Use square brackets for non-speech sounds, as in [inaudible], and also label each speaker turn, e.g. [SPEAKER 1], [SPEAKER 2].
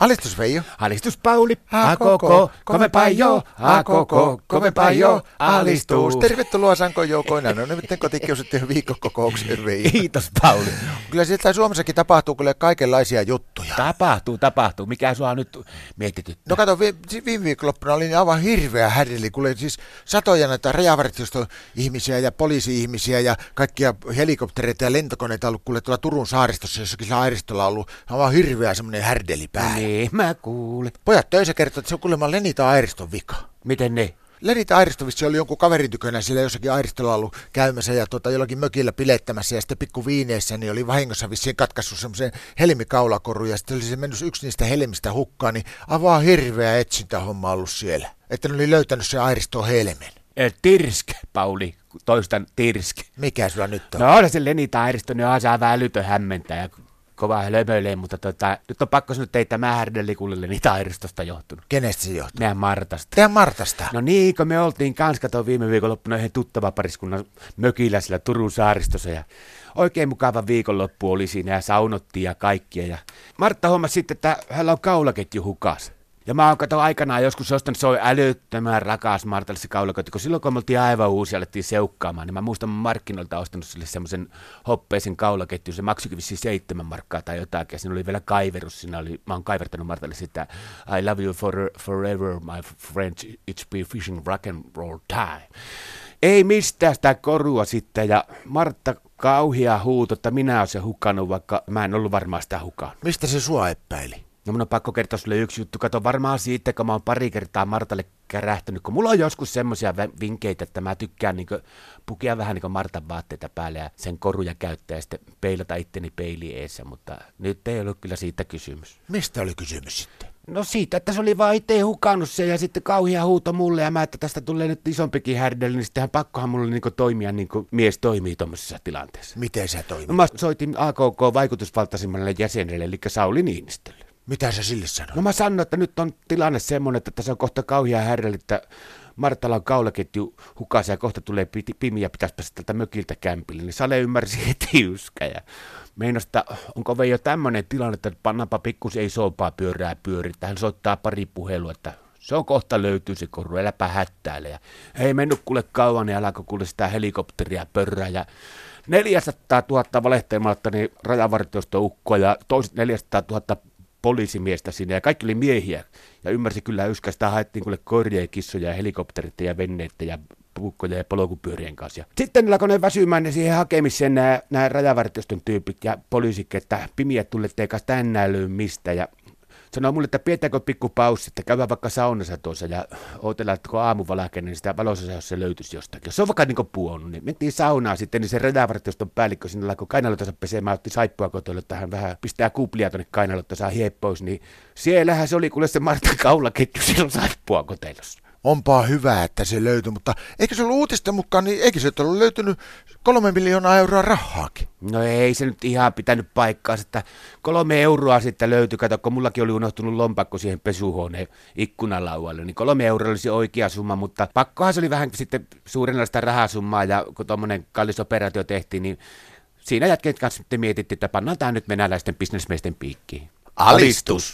[SPEAKER 1] Alistus Veijo.
[SPEAKER 2] Alistus Pauli,
[SPEAKER 1] A
[SPEAKER 2] koko, kovempaa jo, a koko, kovempaa jo, alistus.
[SPEAKER 1] Tervetuloa Sanko joukoina. No nyt kotikiusattiin viikkokokoukseen Veijo.
[SPEAKER 2] Kiitos Pauli.
[SPEAKER 1] Kyllä sieltä Suomessakin tapahtuu kyllä kaikenlaisia juttuja.
[SPEAKER 2] Tapahtuu, tapahtuu. Mikä sua nyt mietityttää?
[SPEAKER 1] No kato, vi- viime viikonloppuna oli aivan hirveä härdelli, kun oli siis satoja näitä rajavartioston ihmisiä ja poliisi-ihmisiä ja kaikkia helikoptereita ja lentokoneita ollut kuule tuolla Turun saaristossa, jossakin saaristolla ollut aivan hirveä semmoinen härdeli päällä.
[SPEAKER 2] Niin, mä kuulen.
[SPEAKER 1] Pojat töissä kertoo, että se on kuulemma Lenita Airiston vika.
[SPEAKER 2] Miten ne?
[SPEAKER 1] Lenita Airisto vissi oli jonkun kaverin tykönä siellä jossakin Airistolla ollut käymässä ja tuota, jollakin mökillä pilettämässä ja sitten pikku viineessä niin oli vahingossa vissiin katkaissut semmoisen helmikaulakorun ja sitten oli se mennyt yksi niistä helmistä hukkaan, niin avaa hirveä etsintähomma ollut siellä. Että ne oli löytänyt se Airiston helmen.
[SPEAKER 2] Eh, Tirsk, Pauli. Toistan Tirsk.
[SPEAKER 1] Mikä sulla nyt on?
[SPEAKER 2] No on se Leni Tairisto, ne on saa vähän älytön hämmentää ja kova lömöilee, mutta tota, nyt on pakko sanoa, että ei tämä härdelli kuule Leni Tairistosta johtunut.
[SPEAKER 1] Kenestä se johtuu?
[SPEAKER 2] Meidän Martasta.
[SPEAKER 1] Tehän Martasta.
[SPEAKER 2] No niin, kun me oltiin kans kato viime viikonloppuna yhden tuttava pariskunnan mökillä siellä Turun saaristossa ja oikein mukava viikonloppu oli siinä ja saunottiin ja kaikkia. Ja Martta huomasi sitten, että hänellä on kaulaketju hukas. Ja mä oon kato aikanaan joskus ostanut, se on älyttömän rakas Martalle se kaulaketju, kun silloin kun me oltiin aivan uusia, alettiin seukkaamaan, niin mä muistan markkinoilta ostanut sille semmoisen hoppeisen kaulaketju, se maksoi vissiin seitsemän markkaa tai jotakin, ja siinä oli vielä kaiverus, siinä oli, mä oon kaivertanut Martalle sitä, I love you for, forever, my friend, it's be fishing rock and roll time. Ei mistään sitä korua sitten, ja Martta kauhia huuto, että minä olen se hukannut, vaikka mä en ollut varmaan sitä hukannut.
[SPEAKER 1] Mistä se sua epäili?
[SPEAKER 2] No mun on pakko kertoa sulle yksi juttu. Kato varmaan siitä, kun mä oon pari kertaa Martalle kärähtänyt, kun mulla on joskus semmoisia vinkkeitä, että mä tykkään niin pukia vähän niin Martan vaatteita päälle ja sen koruja käyttää ja sitten peilata itteni peili eessä, mutta nyt ei ollut kyllä siitä kysymys.
[SPEAKER 1] Mistä oli kysymys sitten?
[SPEAKER 2] No siitä, että se oli vaan itse hukannut se ja sitten kauhia huuto mulle ja mä, että tästä tulee nyt isompikin härdeli, niin sittenhän pakkohan mulle niin toimia niin kuin mies toimii tuommoisessa tilanteessa.
[SPEAKER 1] Miten sä toimit?
[SPEAKER 2] No mä soitin AKK vaikutusvaltaisimmalle jäsenelle, eli Sauli Niinistölle.
[SPEAKER 1] Mitä sä sille sanoit?
[SPEAKER 2] No mä sanoin, että nyt on tilanne semmoinen, että tässä on kohta kauhia härreli, että Martalla on kaulaketju hukassa ja kohta tulee piti, pimi ja pitäisi päästä tältä mökiltä kämpille. Niin Sale ymmärsi [laughs] heti yskä ja meinasta, onko Veijo tämmöinen tilanne, että pannaanpa pikkusen isompaa pyörää pyöri, että hän soittaa pari puhelua, että se on kohta löytyy se korru, äläpä hättäile. Ja ei mennyt kuule kauan, niin alkoi kuule sitä helikopteria pörrää ja 400 000 valehtelematta niin rajavartiosto ukkoa ja toiset 400 000 poliisimiestä sinne ja kaikki oli miehiä. Ja ymmärsi kyllä yskästä, haettiin kuule koiria ja kissoja ja helikopterit ja venneitä ja puukkoja ja polkupyörien kanssa. Ja sitten alkoi ne väsymään ne siihen hakemiseen nämä, nämä rajavartioston tyypit ja poliisit, että pimiät tulette eikä tänään löy mistä. Ja sanoi mulle, että pidetäänkö pikku paussi, että käydään vaikka saunassa tuossa ja odotellaan, että kun aamu valakee, niin sitä valossa jos se löytyisi jostakin. Jos on vaikka niin puonut, niin mentiin saunaan sitten, niin se rajavartioston päällikkö sinne alkoi kainalotansa pesemään, otti saippua kotoille, että hän vähän pistää kuplia tuonne kainalotta, saa hieppois, niin siellähän se oli kuule se Martan kaulaketju silloin saippua kotelossa.
[SPEAKER 1] Onpa hyvä, että se löytyi, mutta eikö se ollut uutisten mukaan, niin eikö se ollut löytynyt kolme miljoonaa euroa rahaakin?
[SPEAKER 2] No ei se nyt ihan pitänyt paikkaa, että kolme euroa sitten löytyi, kato, kun mullakin oli unohtunut lompakko siihen pesuhuoneen ikkunalaualle, niin kolme euroa olisi oikea summa, mutta pakkohan se oli vähän sitten suurenlaista rahasummaa, ja kun tuommoinen kallis operaatio tehtiin, niin siinä jätkeet kanssa sitten mietittiin, että pannaan tämä nyt venäläisten bisnesmiesten piikkiin.
[SPEAKER 1] Alistus.